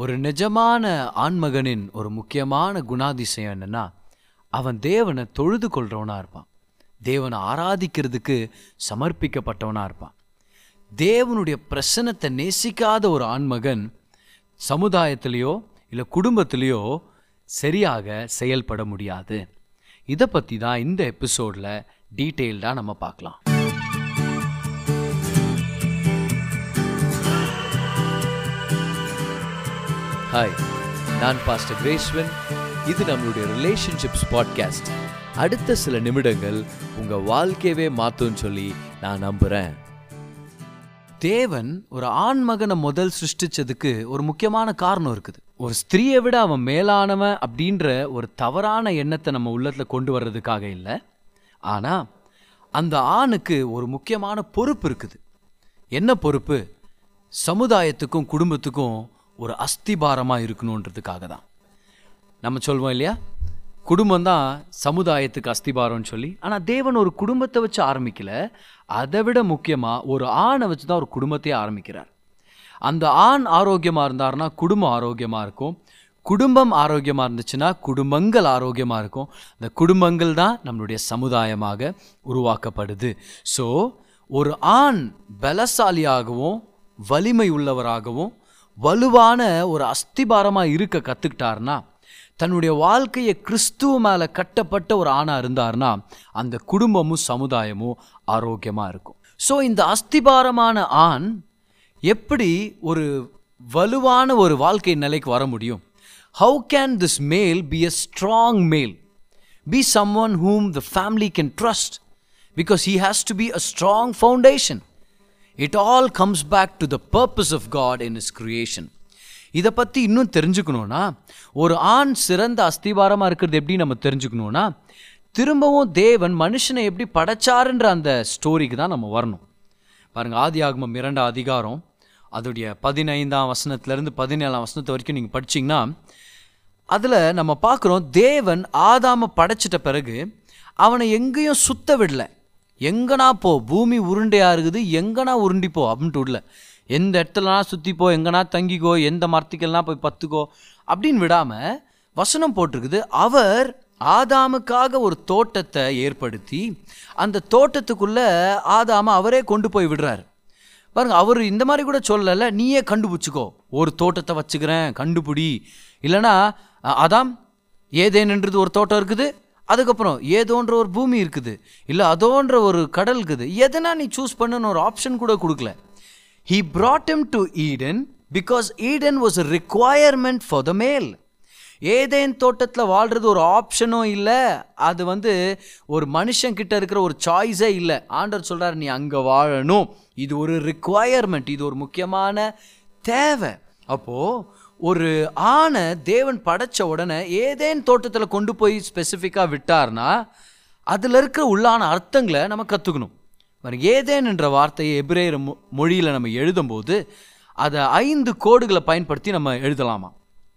ஒரு நிஜமான ஆண்மகனின் ஒரு முக்கியமான குணாதிசயம் என்னன்னா அவன் தேவனை தொழுது கொள்கிறவனாக இருப்பான். தேவனை ஆராதிக்கிறதுக்கு சமர்ப்பிக்கப்பட்டவனாக இருப்பான். தேவனுடைய பிரசனத்தை நேசிக்காத ஒரு ஆண்மகன் சமுதாயத்திலேயோ இல்லை குடும்பத்திலேயோ சரியாக செயல்பட முடியாது. இதை பற்றி தான் இந்த எபிசோடில் டீட்டெயில்டாக நம்ம பார்க்கலாம். ஹாய் நான் பாஸ்டர் கிரேஸ்வன் இது நம்மளுடைய ரிலேஷன்ஷிப்ஸ் பாட்காஸ்ட் அடுத்த சில நிமிடங்கள் உங்கள் வாழ்க்கையவே மாற்றும்னு சொல்லி நான் நம்புகிறேன் தேவன் ஒரு ஆண்மகனை முதல் சிருஷ்டிச்சதுக்கு ஒரு முக்கியமான காரணம் இருக்குது. ஒரு ஸ்திரீயை விட அவன் மேலானவன் அப்படின்ற ஒரு தவறான எண்ணத்தை நம்ம உள்ளத்தில் கொண்டு வர்றதுக்காக இல்லை. ஆனால் அந்த ஆணுக்கு ஒரு முக்கியமான பொறுப்பு இருக்குது. என்ன பொறுப்பு? சமுதாயத்துக்கும் குடும்பத்துக்கும் ஒரு அஸ்திபாரமாக இருக்கணுன்றதுக்காக தான். நம்ம சொல்வோம் இல்லையா? குடும்பம் தான் சமுதாயத்துக்கு அஸ்திபாரம்னு சொல்லி ஆனால் தேவன் ஒரு குடும்பத்தை வச்சு ஆரம்பிக்கல. அதை விட முக்கியமாக ஒரு ஆணை வச்சு தான் ஒரு குடும்பத்தையே ஆரம்பிக்கிறார். அந்த ஆண் ஆரோக்கியமாக இருந்தாருன்னா குடும்பம் ஆரோக்கியமாக இருக்கும். குடும்பம் ஆரோக்கியமாக இருந்துச்சுன்னா குடும்பங்கள் ஆரோக்கியமாக இருக்கும். அந்த குடும்பங்கள் தான் நம்மளுடைய சமுதாயமாக உருவாக்கப்படுது. ஸோ ஒரு ஆண் பலசாலியாகவும் வலிமை உள்ளவராகவும் வலுவான ஒரு அஸ்திபாரமாக இருக்க கற்றுக்கிட்டாருன்னா தன்னுடைய வாழ்க்கையை கிறிஸ்துவ மேலே கட்டப்பட்ட ஒரு ஆணாக இருந்தார்னா அந்த குடும்பமும் சமுதாயமும் ஆரோக்கியமாக இருக்கும். ஸோ இந்த அஸ்திபாரமான ஆண் எப்படி ஒரு வலுவான ஒரு வாழ்க்கை நிலைக்கு வர முடியும்? How can this male be a strong male be someone whom the family can trust because he has to be a strong foundation it all comes back to the purpose of God in his creation இதை பற்றி இன்னும் தெரிஞ்சுக்கணுன்னா ஒரு ஆண் சிறந்த அஸ்திவாரமாக இருக்கிறது எப்படி நம்ம தெரிஞ்சுக்கணுன்னா திரும்பவும் தேவன் மனுஷனை எப்படி படைச்சாருன்ற அந்த ஸ்டோரிக்கு தான் நம்ம வரணும். பாருங்கள் ஆதி ஆகமம் இரண்டாம் அதிகாரம் அதோடைய பதினைந்தாம் வசனத்துலேருந்து பதினேழாம் வசனத்து வரைக்கும் நீங்கள் படிச்சீங்கன்னா அதில் நம்ம பார்க்குறோம் தேவன் ஆதாம படைச்சிட்ட பிறகு அவனை எங்கேயும் சுத்த விடலை. எங்கனா போ பூமி உருண்டையாக இருக்குது எங்கனா உருண்டி போ அப்படின்ட்டு விடல எந்த இடத்துலனா சுற்றி போ எங்கனா தங்கிக்கோ எந்த மரத்துக்கெல்லாம் போய் பத்துக்கோ அப்படின்னு விடாமல் வசனம் போட்டிருக்குது. அவர் ஆதாமுக்காக ஒரு தோட்டத்தை ஏற்படுத்தி அந்த தோட்டத்துக்குள்ள ஆதாம அவரே கொண்டு போய் விடுறாரு. பாருங்க அவர் இந்த மாதிரி கூட சொல்லல நீயே கண்டுபிடிச்சிக்கோ. ஒரு தோட்டத்தை வச்சுக்கிறேன் கண்டுபிடி. இல்லைனா அதாம் ஏதேன்ன்றது ஒரு தோட்டம் இருக்குது? அதுக்கப்புறம் ஏதோன்ற ஒரு பூமி இருக்குது. இல்லை அதோன்ற ஒரு கடல் இருக்குது. எதனா நீ சூஸ் பண்ணுன்னு ஒரு ஆப்ஷன் கூட கொடுக்கல. He brought him to Eden because Eden was requirement for the male ஏதேன் தோட்டத்தில் வாழ்கிறது ஒரு ஆப்ஷனும் இல்லை. அது வந்து ஒரு மனுஷன் கிட்ட இருக்கிற ஒரு சாய்ஸே இல்லை. ஆண்டர் சொல்கிறார் நீ அங்கே வாழணும். இது ஒரு ரிக்வயர்மெண்ட் இது ஒரு முக்கியமான தேவை. அப்போது ஒரு ஆணை தேவன் படைச்ச உடனே ஏதேன் தோட்டத்தில் கொண்டு போய் ஸ்பெசிஃபிக்காக விட்டார்னா அதில் இருக்கிற உள்ளான அர்த்தங்களை நம்ம கற்றுக்கணும் ஏதேன் என்ற வார்த்தையை எபிரேயர் மொ மொழியில் நம்ம எழுதும்போது அதை ஐந்து கோடுகளை பயன்படுத்தி நம்ம எழுதலாமா?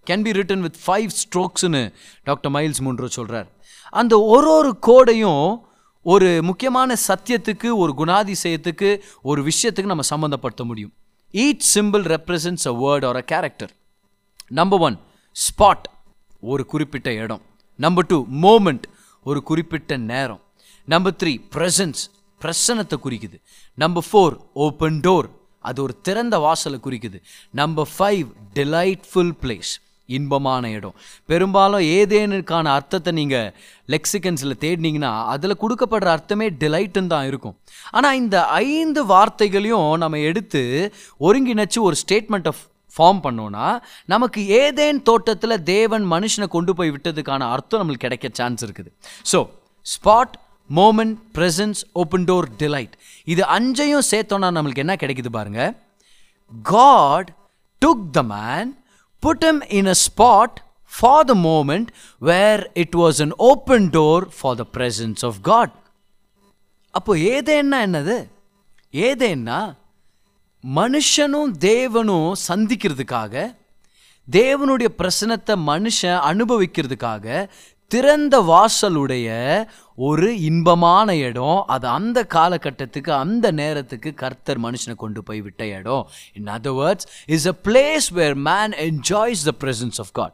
Can be written with five ஸ்ட்ரோக்ஸ்னு doctor miles மூன்று சொல்கிறார் அந்த ஒரு ஒரு கோடையும் ஒரு முக்கியமான சத்தியத்துக்கு ஒரு குணாதிசயத்துக்கு ஒரு விஷயத்துக்கு நம்ம சம்மந்தப்படுத்த முடியும். Each symbol represents a word or a character number one spot ஒரு குறிப்பிட்ட இடம். நம்பர் டூ மோமெண்ட் ஒரு குறிப்பிட்ட நேரம். நம்பர் த்ரீ ப்ரெசன்ஸ் பிரசனத்தை குறிக்குது. நம்பர் ஃபோர் ஓப்பன் டோர் அது ஒரு திறந்த வாசலை குறிக்குது. நம்பர் ஃபைவ் டிலைட்ஃபுல் பிளேஸ் இன்பமான இடம். பெரும்பாலும் ஏதேனுக்கான அர்த்தத்தை நீங்கள் லெக்சிகன்ஸில் தேடினீங்கன்னா அதில் கொடுக்கப்படுற அர்த்தமே டிலைட்டுன்னு தான் இருக்கும். ஆனால் இந்த ஐந்து வார்த்தைகளையும் நம்ம எடுத்து ஒருங்கிணைச்சு ஒரு ஸ்டேட்மெண்ட்டை ஃபார்ம் பண்ணோன்னா நமக்கு ஏதேன் தோட்டத்தில் தேவன் மனுஷனை கொண்டு போய் விட்டதுக்கான அர்த்தம் நம்மளுக்கு கிடைக்க சான்ஸ் இருக்குது. So spot moment presence open door delight இது அஞ்சையும் சேர்த்தோன்னா நம்மளுக்கு என்ன கிடைக்குது பாருங்க? God took the man put him in a spot for the moment where it was an open door for the presence of God அப்போ ஏதேன்னா என்னது? ஏதேன்னா மனுஷனும் தேவனும் சந்திக்கிறதுக்காக தேவனுடைய பிரசனத்தை மனுஷன் அனுபவிக்கிறதுக்காக திறந்த வாசலுடைய ஒரு இன்பமான இடம் அது அந்த காலகட்டத்துக்கு அந்த நேரத்துக்கு கர்த்தர் மனுஷனை கொண்டு போய் விட்ட இடம். In other words is a place where man enjoys the presence of God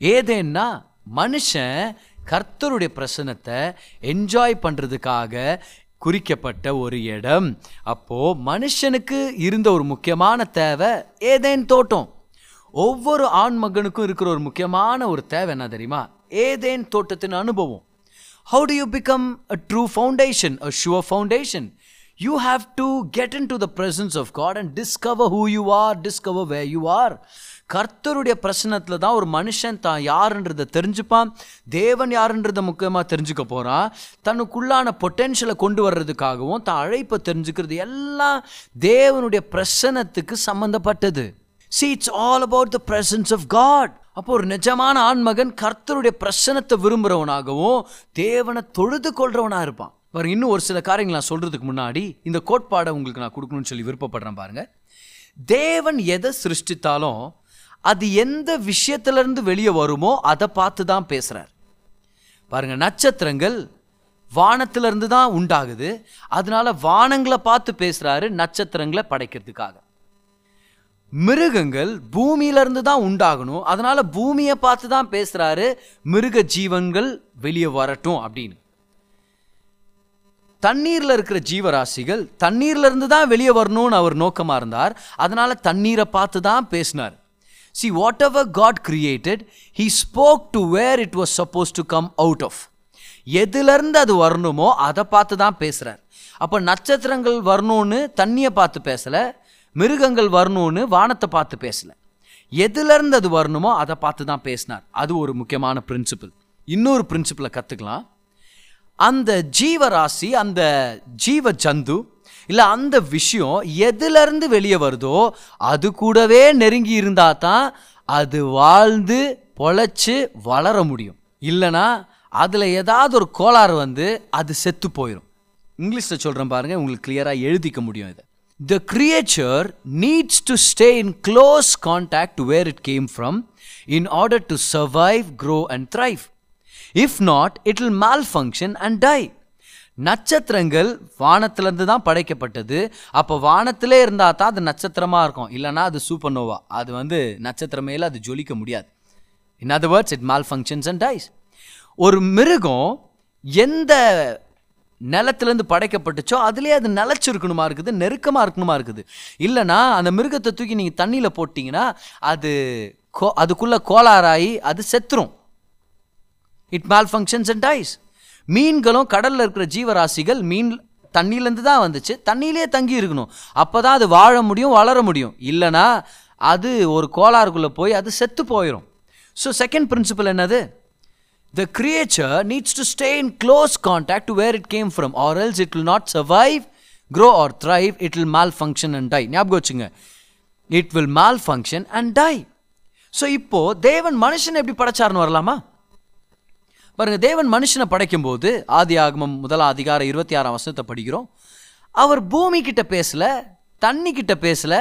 ஏதேன்னா மனுஷன் கர்த்தருடைய பிரசனத்தை என்ஜாய் பண்ணுறதுக்காக குறிக்கப்பட்ட ஒரு இடம். அப்போ மனுஷனுக்கு இருந்த ஒரு முக்கியமான தேவை ஏதேன் தோட்டம். ஒவ்வொரு ஆண் மகனுக்கும் இருக்கிற ஒரு முக்கியமான ஒரு தேவை என்ன தெரியுமா? ஏதேன் தோட்டத்தின் அனுபவம். How do you become a true foundation a sure foundation you have to get into the presence of God and discover who you are discover way you are கர்த்தருடைய பிரசனத்தில் தான் ஒரு மனுஷன் தான் யாருன்றதை தெரிஞ்சுப்பான். தேவன் யாருன்றதை முக்கியமாக தெரிஞ்சுக்க போகிறான் தனக்குள்ளான பொட்டென்ஷியலை கொண்டு வர்றதுக்காகவும் தான் அழைப்பை தெரிஞ்சுக்கிறது எல்லாம் தேவனுடைய பிரசனத்துக்கு சம்மந்தப்பட்டது see it's all about the presence of God அப்போ ஒரு நிஜமான ஆண்மகன் கர்த்தருடைய பிரசனத்தை விரும்புகிறவனாகவும் தேவனை தொழுது கொள்கிறவனாக இருப்பான். பாருங்க இன்னும் ஒரு சில காரியங்கள் நான் சொல்கிறதுக்கு முன்னாடி இந்த கோட்பாடை உங்களுக்கு நான் கொடுக்கணும்னு சொல்லி விருப்பப்படுறேன் பாருங்கள் தேவன் எதை சிருஷ்டித்தாலும் அது எந்த விஷயத்திலிருந்து வெளியே வருமோ அதை பார்த்து தான் பேசுகிறார் பாருங்க நட்சத்திரங்கள் வானத்திலிருந்து தான் உண்டாகுது. அதனால வானங்களை பார்த்து பேசுகிறாரு நட்சத்திரங்களை படைக்கிறதுக்காக. மிருகங்கள் பூமியிலிருந்து தான் உண்டாகணும். அதனால பூமியை பார்த்து தான் பேசுகிறாரு மிருக ஜீவன்கள் வெளியே வரட்டும் அப்படின்னு. தண்ணீரில் இருக்கிற ஜீவராசிகள் தண்ணீர்லேருந்து தான் வெளியே வரணும்னு அவர் நோக்கமாக இருந்தார். அதனால தண்ணீரை பார்த்து தான் பேசினார். See what God God He he spoke where it it supposed suppose to come out of எதுலேருந்து அது வரணுமோ அதை பார்த்து தான் பேசுகிறார் அப்போ நட்சத்திரங்கள் வரணும்னு தண்ணியை பார்த்து பேசலை மிருகங்கள் வரணும்னு வானத்தை பார்த்து பேசலை. எதுலேருந்து அது வரணுமோ அதை பார்த்து தான் பேசினார். அது ஒரு முக்கியமான பிரின்சிபிள் இன்னொரு பிரின்சிபிளை கற்றுக்கலாம் அந்த ஜீவராசி அந்த ஜீவ ஜந்து இல்லை அந்த விஷயம் எதுலேருந்து வெளியே வருதோ அது கூடவே நெருங்கி இருந்தால் தான் அது வாழ்ந்து பொழைச்சி வளர முடியும். இல்லைனா அதில் ஏதாவது ஒரு கோளாறு வந்து அது செத்து போயிடும் இங்கிலீஷில் சொல்கிறேன் பாருங்கள் உங்களுக்கு கிளியராக எழுதிக்க முடியும் இதை. The creature needs to stay in close contact where it came from in order to survive grow and thrive if not it will malfunction and die நட்சத்திரங்கள் வானத்திலேருந்து தான் படைக்கப்பட்டது. அப்போ வானத்திலே இருந்தால் தான் அது நட்சத்திரமாக இருக்கும். இல்லைனா அது சூப்பர் நோவா அது வந்து நட்சத்திரமேல அது ஜொலிக்க முடியாது. In other words it malfunctions and dies ஒரு மிருகம் எந்த நிலத்திலேருந்து படைக்கப்பட்டுச்சோ அதுலேயே அது நிலச்சிருக்கணுமா இருக்குது நெருக்கமாக இருக்கணுமா இருக்குது. இல்லைனா அந்த மிருகத்தை தூக்கி நீங்கள் தண்ணியில் போட்டிங்கன்னா அது கோ அதுக்குள்ளே கோளாறாகி அது செத்துரும். It malfunctions and dies மீன்களும் கடலில் இருக்கிற ஜீவராசிகள் மீன் தண்ணியிலேருந்து தான் வந்துச்சு. தண்ணியிலே தங்கி இருக்கணும். அப்போ தான் அது வாழ முடியும் வளர முடியும். இல்லைனா அது ஒரு கோளாறுக்குள்ளே போய் அது செத்து போயிடும் ஸோ செகண்ட் பிரின்சிபல் என்னது? The creature needs to stay in close contact to where it came from or else it will not survive grow or thrive it will malfunction and die ஞாபகம் வச்சுங்க. It will malfunction and die so இப்போது தேவன் மனுஷன் எப்படி படைச்சாருன்னு வரலாமா? பாருங்க தேவன் மனுஷனை படைக்கும்போது ஆதி ஆகமம் முதல் அதிகாரம் இருபத்தி ஆறாம் வசனத்தை படிக்கிறோம். அவர் பூமி கிட்ட பேசல தண்ணி கிட்ட பேசல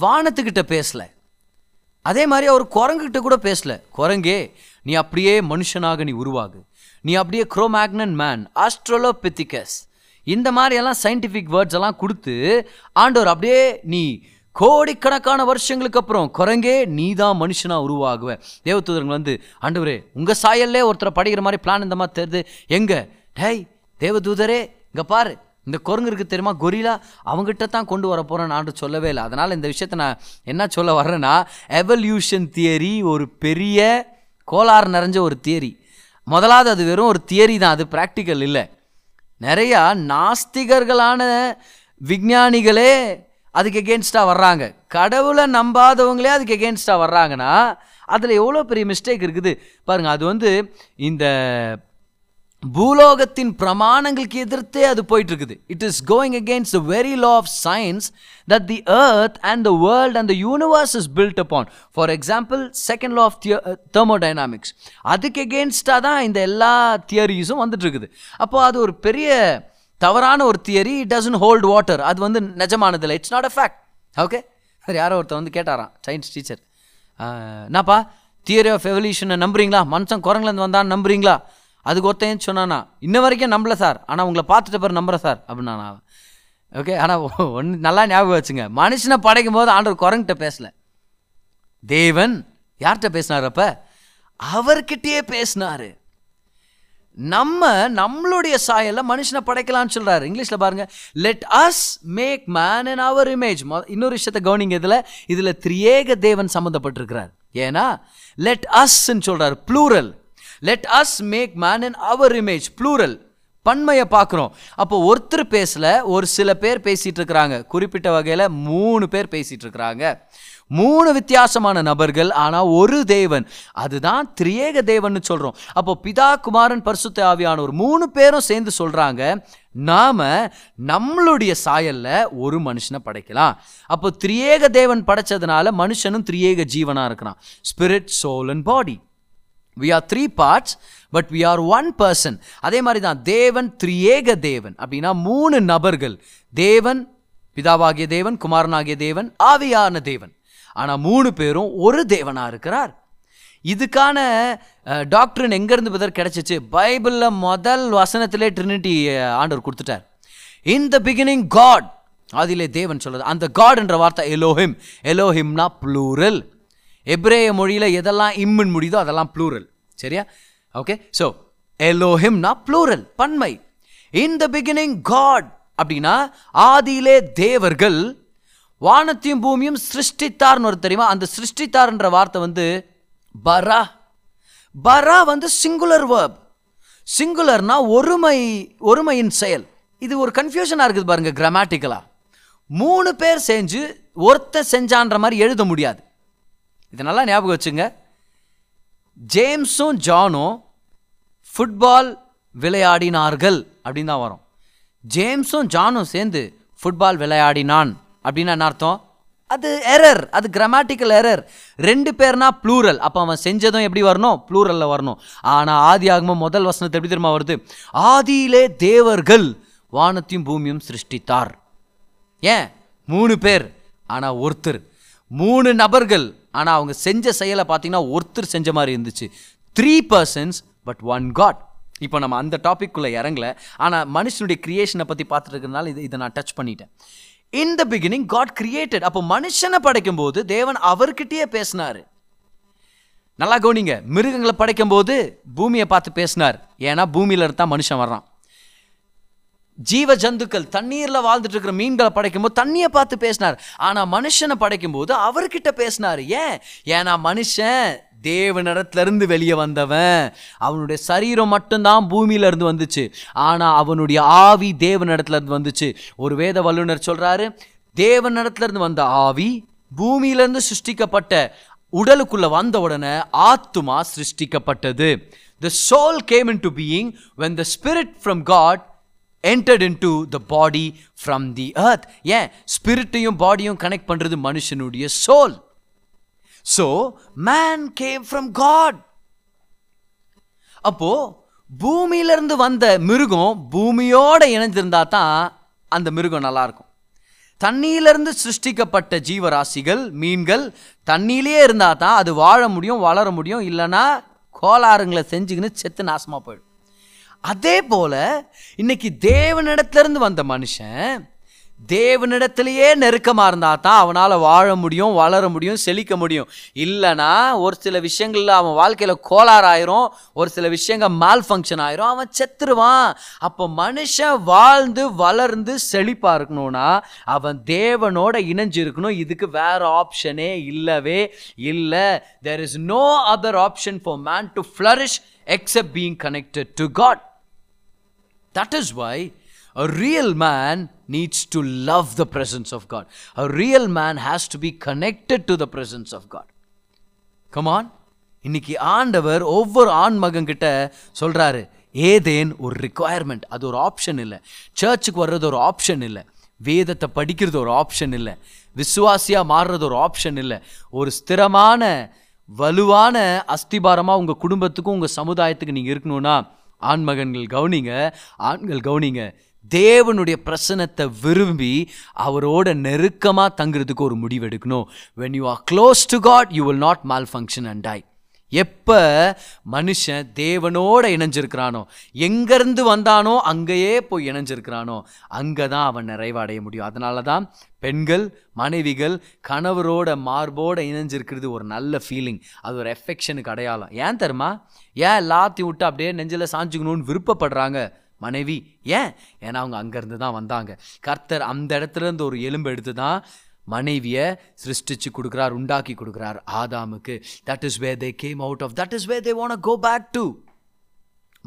வானத்துக்கிட்ட பேசல. அதே மாதிரி அவர் குரங்குகிட்ட கூட பேசல. குரங்கே நீ அப்படியே மனுஷனாக நீ உருவாகு. நீ அப்படியே குரோமேக்னன் மேன் ஆஸ்ட்ரோலோபெத்திகஸ் இந்த மாதிரி எல்லாம் சயின்டிஃபிக் வேர்ட்ஸ் எல்லாம் கொடுத்து ஆண்டவர் அப்படியே நீ கோடிக்கணக்கான வருஷங்களுக்கு அப்புறம் குரங்கே நீ தான் மனுஷனா உருவாகுவேன். தேவதூதர்கள் வந்து ஆண்டவரே உங்கள் சாயல்லே ஒருத்தரை படிக்கிற மாதிரி பிளான் இந்த மாதிரி தெரியுது. எங்கே? டேய் தேவதூதரே இங்கே பாரு. இந்த குரங்கு தெரியுமா? கொரிலா. அவங்ககிட்ட தான் கொண்டு வர போகிறேன் நான் சொல்லவே இல்லை. அதனால் இந்த விஷயத்த நான் என்ன சொல்ல வர்றேன்னா எவல்யூஷன் தியரி ஒரு பெரிய கோளாறு நிறைஞ்ச ஒரு தியரி முதலாவது அது வெறும் ஒரு தியரி தான். அது ப்ராக்டிக்கல் இல்லை. நிறையா நாஸ்திகர்களான விஞ்ஞானிகளே அதுக்கு எகேன்ஸ்டாக வர்றாங்க. கடவுளை நம்பாதவங்களே அதுக்கு எகேன்ஸ்டாக வர்றாங்கன்னா அதில் எவ்வளோ பெரிய மிஸ்டேக் இருக்குது? பாருங்கள் அது வந்து இந்த பூலோகத்தின் பிரமாணங்களுக்கு எதிர்த்தே அது போயிட்டு இருக்குது it is going against the very law of science that the earth and the world and the universe is built upon for example second law of thermodynamics அதுக்கு எகேன்ஸ்டாக தான் இந்த எல்லா தியரிஸும் வந்துட்டு இருக்குது அப்போது அது ஒரு பெரிய தவறான ஒரு theory it doesn't hold water அது வந்து நிஜமானதில்லை. It's not a fact okay யாரோ ஒருத்தர் வந்து கேட்டாராம் சயின்ஸ் டீச்சர் என்னப்பா தியரி ஆஃப் எவல்யூஷனை நம்புறீங்களா? மனுஷன் குரங்குலேருந்து வந்தான்னு நம்புறீங்களா? அதுக்கு ஒருத்தன் சொன்னானா இன்ன வரைக்கும் நம்பல சார். ஆனால் உங்களை பார்த்துட்டு பிறகு நம்புறேன் சார். அப்படின்னா நான் ஓகே ஆனால் ஒன்று நல்லா ஞாபகம் வச்சுங்க. மனுஷனை படைக்கும் போது ஆண்டவர் குரங்கிட்ட பேசலை. தேவன் யார்கிட்ட பேசினார் அப்போ? அவர்கிட்டயே பேசினார். நம்ம நம்மளுடைய சாயல்ல மனுஷனை படைக்கலாம்னு சொல்றாரு. இங்கிலீஷ்ல பாருங்க. Let us make man in our image இன்னொரு விஷயத்தை கவனிங்க இதுல. இதுல திரியேக தேவன் சம்மந்தப்பட்டிருக்கிறார். ஏன்னா லெட் அஸ்ன்னு சொல்றாரு. Plural let us make man in our image plural பன்மையை பார்க்குறோம். அப்போ ஒருத்தர் பேசல ஒரு சில பேர் பேசிகிட்டு இருக்கிறாங்க. குறிப்பிட்ட வகையில் மூணு பேர் பேசிகிட்டு இருக்கிறாங்க. மூணு வித்தியாசமான நபர்கள் ஆனால் ஒரு தேவன். அதுதான் திரியேக தேவன்னு சொல்கிறோம் அப்போ பிதா குமாரன் பரிசுத்த ஆவியானவர் மூணு பேரும் சேர்ந்து சொல்கிறாங்க நாம் நம்மளுடைய சாயல்ல ஒரு மனுஷனை படைக்கலாம். அப்போ திரியேக தேவன் படைச்சதுனால மனுஷனும் திரியேக ஜீவனாக இருக்கிறான். Spirit soul and body we are three parts but we are one person அதே மாதிரி தான் தேவன் திரியேக தேவன். அப்படின்னா மூணு நபர்கள். தேவன் பிதாவாகிய தேவன் குமாரனாகிய தேவன் ஆவியான தேவன். ஆனால் மூணு பேரும் ஒரு தேவனாக இருக்கிறார். இதுக்கான டாக்டரின் எங்கேருந்து பதர் கிடச்சிச்சு? பைபிளில் முதல் வசனத்திலே ட்ரினிட்டி ஆண்டவர் கொடுத்துட்டார். இன் த பிகினிங் காட் அதிலே தேவன் சொல்லுது அந்த காட் என்ற வார்த்தை எலோஹிம் எலோஹிம்னா ப்ளூரல் எப்ரேய மொழியில் எதெல்லாம் இம்மின் முடியுதோ அதெல்லாம் ப்ளூரல் சரியா? ஓகே ஸோ எலோஹிம்னா ப்ளூரல் பன்மை. இன் த பிகினிங் காட் அப்படின்னா ஆதியிலே தேவர்கள் வானத்தையும் பூமியும் சிருஷ்டித்தார்னு ஒரு தெரியுமா? அந்த சிருஷ்டித்தார்ன்ற வார்த்தை வந்து பரா. பரா வந்து சிங்குலர் வேர்ப் சிங்குலர்னா ஒருமை ஒருமையின் செயல். இது ஒரு கன்ஃபியூஷனாக இருக்குது பாருங்க கிராமட்டிக்கலாக மூணு பேர் செஞ்சு ஒருத்த செஞ்சான்ற மாதிரி எழுத முடியாது. இது நல்லா ஞாபகம் வச்சுங்க. ஜேம்ஸும் ஜானும் ஃபுட்பால் விளையாடினார்கள் அப்படின்னு தான் வரும். ஜேம்ஸும் ஜானும் சேர்ந்து ஃபுட்பால் விளையாடினான். அப்படின்னா என்ன அர்த்தம்? அது எரர் அது கிராமட்டிக்கல் எரர் ரெண்டு பேர்னா ப்ளூரல் அப்போ அவன் செஞ்சதும் எப்படி வரணும்? ப்ளூரலில் வரணும். ஆனால் ஆதி ஆகமம் முதல் வசனத்தை எப்படி தெரியுமா வருது? ஆதியிலே தேவர்கள் வானத்தையும் பூமியும் சிருஷ்டித்தார். ஏன்? மூணு பேர் ஆனால் ஒருத்தர். மூணு நபர்கள் ஆனால் அவங்க செஞ்ச செயலை பார்த்தீங்கன்னா ஒருத்தர் செஞ்ச மாதிரி இருந்துச்சு. Three persons but one God இப்போ நம்ம அந்த டாபிக்குள்ளே இறங்கல. ஆனால் மனுஷனுடைய கிரியேஷனை பற்றி பார்த்துட்டு இருக்கிறதுனால இது இதை நான் டச் பண்ணிட்டேன். In the beginning God created அப்போ மனுஷனை படைக்கும் போது தேவன் அவர்கிட்டயே பேசினாரு. நல்லா கவனிங்க. மிருகங்களை படைக்கும் போது பூமியை பார்த்து பேசினார். ஏன்னா பூமியில இருந்தால் மனுஷன் வர்றான். ஜீவ ஜந்துக்கள் தண்ணீரில் வாழ்ந்துட்டு இருக்கிற மீன்களை படைக்கும் போது தண்ணியை பார்த்து பேசினார். ஆனால் மனுஷனை படைக்கும் போது அவர்கிட்ட பேசினார். ஏன்? ஏன்னா மனுஷன் தேவனிடத்திலிருந்து வெளியே வந்தவன். அவனுடைய சரீரம் மட்டும்தான் பூமியில இருந்து வந்துச்சு. ஆனால் அவனுடைய ஆவி தேவனிடத்துலேருந்து வந்துச்சு. ஒரு வேத வல்லுனர் சொல்கிறாரு தேவனிடத்துலேருந்து வந்த ஆவி பூமியிலேருந்து சிருஷ்டிக்கப்பட்ட உடலுக்குள்ளே வந்த உடனே ஆத்துமா சிருஷ்டிக்கப்பட்டது. The soul came into being when the spirit from God entered into the body from the earth ஏன்? ஸ்பிரிட்டையும் பாடியும் கனெக்ட் பண்ணுறது மனுஷனுடைய soul so man came from God அப்போ பூமியிலிருந்து வந்த மிருகம் பூமியோடு இணைஞ்சிருந்தா தான் அந்த மிருகம் நல்லா இருக்கும் தண்ணியிலிருந்து சிருஷ்டிக்கப்பட்ட ஜீவராசிகள் மீன்கள் தண்ணியிலே இருந்தா தான் அது வாழ முடியும் வளர முடியும் இல்லைன்னா கோளாறுங்களை செஞ்சுக்கின்னு செத்து நாசமாக போயிடும். அதே போல் இன்னைக்கு தேவனிடத்துலேருந்து வந்த மனுஷன் தேவனிடத்திலேயே நெருக்கமாக இருந்தால் தான் அவனால் வாழ முடியும் வளர முடியும் செழிக்க முடியும். இல்லைன்னா ஒரு சில விஷயங்களில் அவன் வாழ்க்கையில கோளாறாயிரும் ஒரு சில விஷயங்கள் மால் ஃபங்க்ஷன் ஆயிரும் அவன் செத்துருவான். அப்போ மனுஷன் வாழ்ந்து வளர்ந்து செழிப்பாக இருக்கணும்னா அவன் தேவனோட இணைஞ்சு இருக்கணும் இதுக்கு வேற ஆப்ஷனே இல்லவே இல்லை. There is no other option for man to flourish except being connected to God that is why real man needs to love the presence of God. A real man has to be connected to the presence of God. Come on. இன்னைக்கு ஆண்டவர் ஒவ்வொரு ஆண் மகன் கிட்ட Eden ஒரு requirement அது ஒரு option இல்லை சர்ச்சுக்கு வர்றது ஒரு ஆப்ஷன் இல்லை வேதத்தை படிக்கிறது ஒரு ஆப்ஷன் இல்லை விசுவாசியாக மாறுறது ஒரு ஆப்ஷன் இல்லை ஒரு ஸ்திரமான வலுவான அஸ்திபாரமாக உங்கள் குடும்பத்துக்கும் உங்கள் சமுதாயத்துக்கு நீங்கள் இருக்கணும்னா ஆண்மகன்கள் கவனிங்க ஆண்கள் கவனிங்க தேவனுடைய பிரசனத்தை விரும்பி அவரோட நெருக்கமாக தங்குறதுக்கு ஒரு முடிவு எடுக்கணும் you are close to God you will not malfunction and die எப்போ மனுஷன் தேவனோட இணைஞ்சிருக்கிறானோ எங்கேருந்து வந்தானோ அங்கேயே போய் இணைஞ்சிருக்கிறானோ அங்கே தான் அவன் நிறைவடைய முடியும். அதனால தான் பெண்கள் மனைவிகள் கணவரோட மார்போட இணைஞ்சிருக்கிறது ஒரு நல்ல ஃபீலிங் அது ஒரு எஃபெக்ஷனுக்கு அடையாளம். ஏன் தெரியுமா? ஏன் எல்லாத்தையும் விட்டு அப்படியே நெஞ்சில் சாஞ்சுக்கணும்னு விருப்பப்படுறாங்க? மனைவி ஏன்? ஏன்னா அவங்க அங்கேருந்து தான் வந்தாங்க. கர்த்தர் அந்த இடத்துலேருந்து ஒரு எலும்பு எடுத்து தான் மனைவியை சிருஷ்டிச்சு கொடுக்குறார் உண்டாக்கி கொடுக்குறார் ஆதாமுக்கு. That is way they came out of that is way they want go back to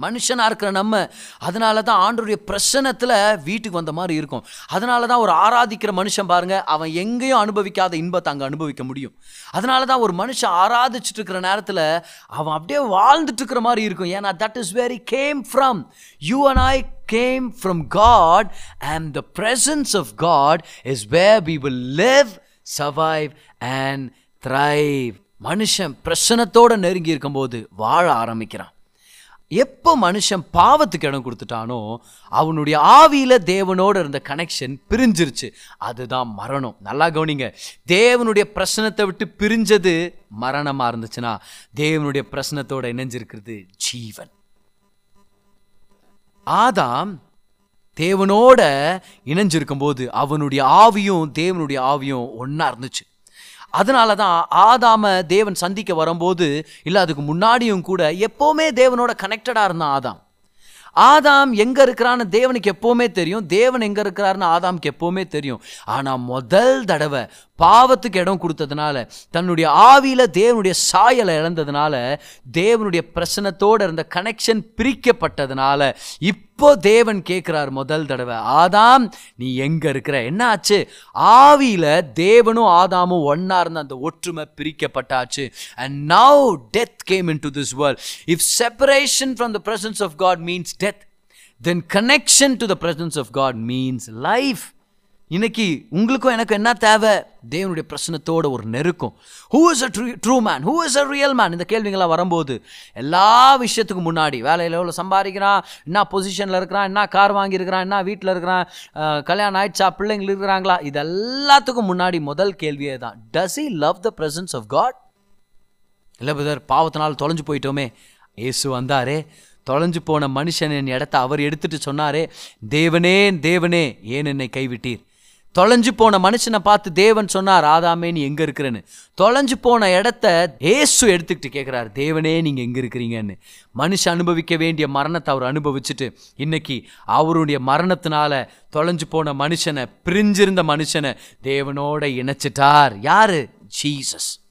மனுஷனாக இருக்கிற நம்ம அதனால தான் ஆண்டருடைய பிரசனத்தில் வீட்டுக்கு வந்த மாதிரி இருக்கும். அதனால தான் ஒரு ஆராதிக்கிற மனுஷன் பாருங்கள் அவன் எங்கேயும் அனுபவிக்காத இன்பத்தை அங்கே அனுபவிக்க முடியும். அதனால தான் ஒரு மனுஷன் ஆராதிச்சுட்டு இருக்கிற நேரத்தில் அவன் அப்படியே வாழ்ந்துட்டு இருக்கிற மாதிரி இருக்கும். ஏன்னா that is very came from you and I came from God and the presence of God is where we will live survive and thrive மனுஷன் பிரசனத்தோடு நெருங்கி இருக்கும்போது வாழ ஆரம்பிக்கிறான். எப்போ மனுஷன் பாவத்துக்கு இடம் கொடுத்துட்டானோ அவனுடைய ஆவியில் தேவனோடு இருந்த கனெக்ஷன் பிரிஞ்சிருச்சு. அதுதான் மரணம். நல்லா கவனிங்க. தேவனுடைய பிரச்சனத்தை விட்டு பிரிஞ்சது மரணமாக இருந்துச்சுன்னா தேவனுடைய பிரச்சனத்தோடு இணைஞ்சிருக்கிறது ஜீவன். ஆதாம் தேவனோட இணைஞ்சிருக்கும்போது அவனுடைய ஆவியும் தேவனுடைய ஆவியும் ஒன்றா இருந்துச்சு. அதனால தான் ஆதாம தேவன் சந்திக்க வரும்போது இல்லை அதுக்கு முன்னாடியும் கூட எப்போவுமே தேவனோட கனெக்டடாக இருந்தான் ஆதாம். ஆதாம் எங்கே இருக்கிறான்னு தேவனுக்கு எப்போவுமே தெரியும் தேவன் எங்கே இருக்கிறாருன்னு ஆதாமுக்கு எப்போவுமே தெரியும். ஆனால் முதல் தடவை பாவத்துக்கு இடம் கொடுத்ததுனால தன்னுடைய ஆவியில் தேவனுடைய சாயலை இழந்ததுனால தேவனுடைய பிரசனத்தோடு இருந்த கனெக்ஷன் பிரிக்கப்பட்டதுனால இப்போ இப்போ தேவன் கேட்குறார் முதல் தடவை ஆதாம் நீ எங்கே இருக்கிற என்ன ஆச்சு ஆவியில் தேவனும் ஆதாமும் ஒன்னா இருந்த அந்த ஒற்றுமை பிரிக்கப்பட்டாச்சு and now death came into this world if separation from the presence of God means death then connection to the presence of God means life இன்னைக்கு உங்களுக்கும் எனக்கும் என்ன தேவை? தேவனுடைய பிரச்சனத்தோட ஒரு நெருக்கம். Who is a true true man who is a real man இந்த கேள்விங்களாம் வரும்போது எல்லா விஷயத்துக்கும் முன்னாடி வேலையில் எவ்வளோ சம்பாதிக்கிறான் என்ன பொசிஷனில் இருக்கிறான் என்ன கார் வாங்கியிருக்கிறான் என்ன வீட்டில் இருக்கிறான் கல்யாணம் ஆயிடுச்சா பிள்ளைங்கள் இருக்கிறாங்களா இது எல்லாத்துக்கும் முன்னாடி முதல் கேள்வியே தான். Does he love the presence of God இல்லை பிரதர் பாவத்தினால் தொலைஞ்சு போயிட்டோமே. இயேசு வந்தாரே. தொலைஞ்சு போன மனுஷன் என் இடத்த அவர் எடுத்துட்டு சொன்னாரே. தேவனே தேவனே ஏன் என்னை கைவிட்டீர்? தொலைஞ்சு போன மனுஷனை பார்த்து தேவன் சொன்னார் ஆதாமே நீ எங்கே இருக்கிறேன்னு? தொலைஞ்சு போன இடத்த ஏசு எடுத்துக்கிட்டு கேட்குறாரு தேவனே நீங்கள் எங்கே இருக்கிறீங்கன்னு? மனுஷன் அனுபவிக்க வேண்டிய மரணத்தை அவர் அனுபவிச்சுட்டு இன்னைக்கு அவருடைய மரணத்தினால தொலைஞ்சு போன மனுஷனை பிரிஞ்சிருந்த மனுஷனை தேவனோட இணைச்சிட்டார். யாரு? ஜீசஸ்.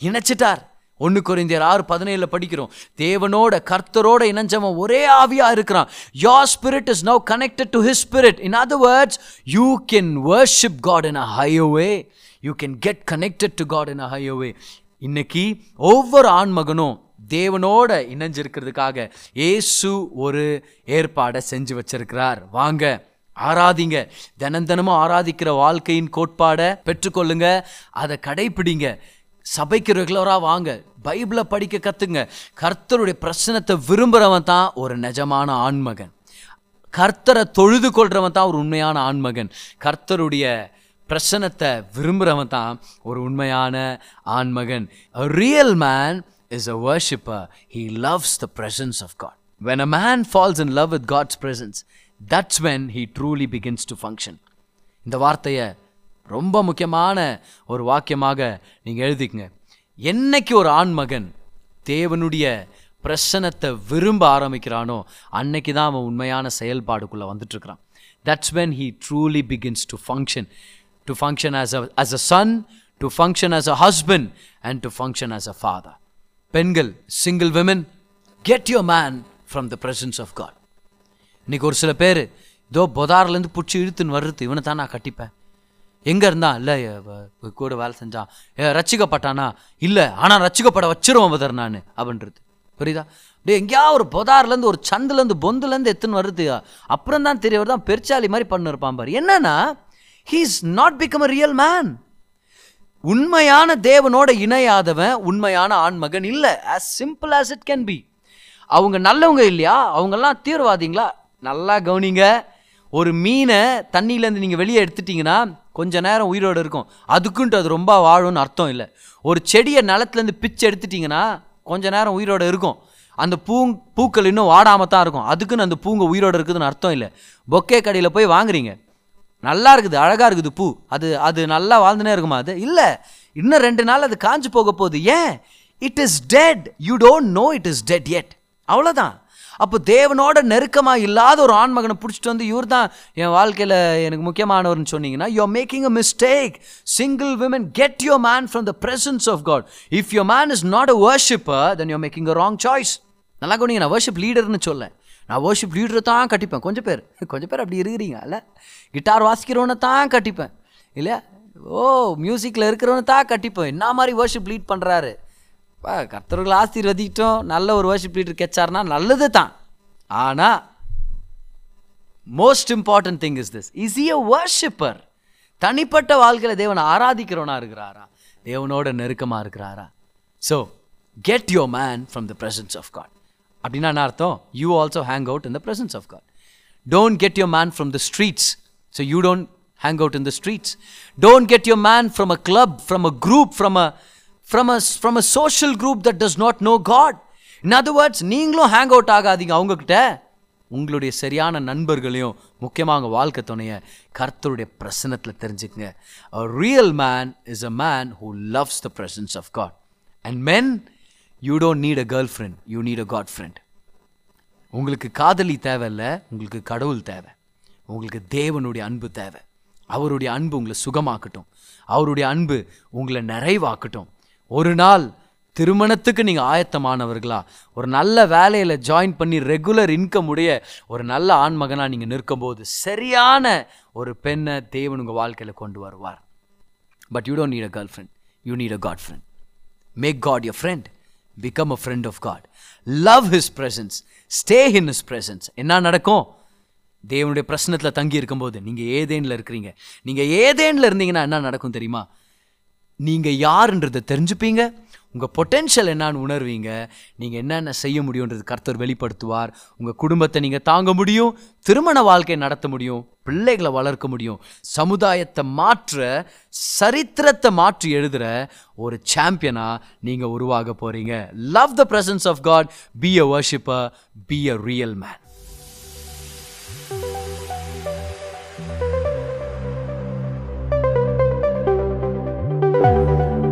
இணைச்சிட்டார். ஒன்று குறைந்தியர் ஆறு பதினேழில் படிக்கிறோம். தேவனோட கர்த்தரோட இணைஞ்சவன் ஒரே ஆவியாக இருக்கிறான். Your spirit is now connected to his spirit in other words you can worship God in a higher way you can get connected to God in a higher way இன்னைக்கு ஒவ்வொரு ஆண்மகனும் தேவனோட இணைஞ்சிருக்கிறதுக்காக இயேசு ஒரு ஏற்பாடை செஞ்சு வச்சிருக்கிறார். வாங்க ஆராதிங்க. தினம் தினமும் ஆராதிக்கிற வாழ்க்கையின் கோட்பாடை பெற்றுக்கொள்ளுங்க. அதை கடைப்பிடிங்க சபைக்கு ரெகுலராக வாங்க. பைபிளை படிக்க கற்றுங்க கர்த்தருடைய பிரச்சனத்தை விரும்புகிறவன் தான் ஒரு நிஜமான ஆண்மகன். கர்த்தரை தொழுது கொள்கிறவன் தான் ஒரு உண்மையான ஆண்மகன். கர்த்தருடைய பிரச்சனத்தை விரும்புகிறவன் தான் ஒரு உண்மையான ஆண்மகன். A real man is a he loves the the of God when when a man falls in love with god's presence that's when he truly begins to இந்த வார்த்தையை ரொம்ப முக்கியமான ஒரு வாக்கியமாக நீங்கள் எழுதிக்கங்க. என்னைக்கு ஒரு ஆண்மகன் தேவனுடைய பிரசனத்தை விரும்ப ஆரம்பிக்கிறானோ அன்னைக்கு தான் அவன் உண்மையான செயல்பாடுக்குள்ளே வந்துட்டுருக்கிறான். That's when he truly begins to function to function as a as a son to function as a husband and to function as a father பெண்கள் single women get your man from the presence of God இன்னைக்கு ஒரு சில பேர் இதோ பொதார்லேருந்து பிடிச்சி இழுத்துன்னு வர்றது இவனை தான் நான் கட்டிப்பேன். எங்கே இருந்தான் இல்லை கூட வேலை செஞ்சான் ஏ ரச்சிக்கப்பட்டானா இல்லை ஆனால் ரச்சிக்கப்பட வச்சிருவோம் பதர் நான் அப்படின்றது. புரியுதா? அப்படியே எங்கேயா ஒரு பொதார்லேருந்து ஒரு சந்துலேருந்து பொந்துலேருந்து எத்துன்னு வருது அப்புறம் தான் தெரிய வருதான் பெருச்சாலி மாதிரி பண்ணிருப்பான் பாரு. என்னன்னா he is not become a real man உண்மையான தேவனோட இணையாதவன் உண்மையான ஆண்மகன் இல்லை. As simple as it can be அவங்க நல்லவங்க இல்லையா? அவங்கெல்லாம் தீவிரவாதிங்களா? நல்லா கவனிங்க. ஒரு மீனை தண்ணியிலேருந்து நீங்கள் வெளியே எடுத்துட்டிங்கன்னா கொஞ்சம் நேரம் உயிரோடு இருக்கும். அதுக்குன்ட்டு அது ரொம்ப வாழும்னு அர்த்தம் இல்லை. ஒரு செடியை நிலத்துலேருந்து பிச்சு எடுத்துட்டிங்கன்னா கொஞ்சம் நேரம் உயிரோடு இருக்கும். அந்த பூ பூக்கள் இன்னும் வாடாமல் தான் இருக்கும். அதுக்குன்னு அந்த பூங்க உயிரோடு இருக்குதுன்னு அர்த்தம் இல்லை. பொக்கே கடையில் போய் வாங்குறீங்க. நல்லா இருக்குது அழகாக இருக்குது பூ. அது அது நல்லா வாழ்ந்துனே இருக்குமா அது? இல்லை. இன்னும் ரெண்டு நாள் அது காஞ்சு போக போகுது. ஏன்? It is dead you don't know it is dead yet அவ்வளோதான் அப்போ தேவனோட நெருக்கமாக இல்லாத ஒரு ஆண்மகனை பிடிச்சிட்டு வந்து இவர் தான் என் வாழ்க்கையில் எனக்கு முக்கியமானவர்னு சொன்னீங்கன்னா you are making a mistake single women get your man from the presence of God if your man is not a worshipper then you're making a wrong choice நல்லா கவனிங்க நான் வர்ஷிப் லீடர்னு சொல்ல நான் வர்ஷிப் லீடரை தான் கட்டிப்பேன். கொஞ்சம் பேர் கொஞ்சம் பேர் அப்படி இருக்கிறீங்க அல்ல? கிட்டார் வாசிக்கிறவனை தான் கட்டிப்பேன். இல்லையா? ஓ மியூசிக்கில் இருக்கிறவனை தான் கட்டிப்பேன். என்ன மாதிரி வர்ஷிப் லீட் பண்ணுறாரு கர்த்தர்கள் ஆசீர்வதிக்கிட்டோம். நல்ல ஒரு வர்ஷிப் லீடர் கெச்சார்னா நல்லது தான். ஆனால் most important thing is this is he worshipper தனிப்பட்ட வாழ்க்கையில் தேவனை ஆராதிக்கிறவனா இருக்கிறாரா? தேவனோட நெருக்கமாக இருக்கிறாரா? So get your man from the presence of God அப்படின்னா என்ன அர்த்தம்? You also hang out in the presence of God don't get your man from the streets so you don't hang out in the streets don't get your man from a club from a group from a from a from a social group that does not know God in other words நீங்களும் hang out ஆகாதீங்க அவங்கக்கிட்ட உங்களுடைய சரியான நண்பர்களையும் முக்கியமாக உங்கள் வாழ்க்கை துணையை கர்த்தருடைய பிரசனத்தில் தெரிஞ்சுக்கங்க. Real man is a man who loves the presence of God and men you don't need a girlfriend you need a God friend உங்களுக்கு காதலி தேவையில்லை உங்களுக்கு கடவுள் தேவை. உங்களுக்கு தேவனுடைய அன்பு தேவை. அவருடைய அன்பு உங்களை சுகமாக்கட்டும். அவருடைய அன்பு உங்களை நிறைவாக்கட்டும். ஒரு நாள் திருமணத்துக்கு நீங்கள் ஆயத்தமானவர்களா? ஒரு நல்ல வேலையில் ஜாயின் பண்ணி ரெகுலர் இன்கம் உடைய ஒரு நல்ல ஆண்மகனாக நீங்கள் நிற்கும்போது சரியான ஒரு பெண்ணை தேவன் உங்கள் வாழ்க்கையில் கொண்டு வருவார். But you don't need a girlfriend you need a God friend make God your friend become a friend of God love his presence stay in his presence. என்ன நடக்கும்? தேவனுடைய பிரசனத்தில் தங்கி இருக்கும்போது நீங்கள் ஏதேனில் இருக்கிறீங்க. நீங்கள் ஏதேனில் இருந்தீங்கன்னா என்ன நடக்கும் தெரியுமா? நீங்கள் யாருன்றதை தெரிஞ்சுப்பீங்க? உங்கள் பொட்டென்ஷியல் என்னன்னு உணர்வீங்க. நீங்கள் என்னென்ன செய்ய முடியுன்றது கர்த்தர் வெளிப்படுத்துவார். உங்கள் குடும்பத்தை நீங்கள் தாங்க முடியும். திருமண வாழ்க்கை நடத்த முடியும். பிள்ளைகளை வளர்க்க முடியும். சமுதாயத்தை மாற்ற சரித்திரத்தை மாற்றி எழுதுகிற ஒரு சாம்பியனாக நீங்கள் உருவாக போகிறீங்க love the presence of God be a worshipper be a real man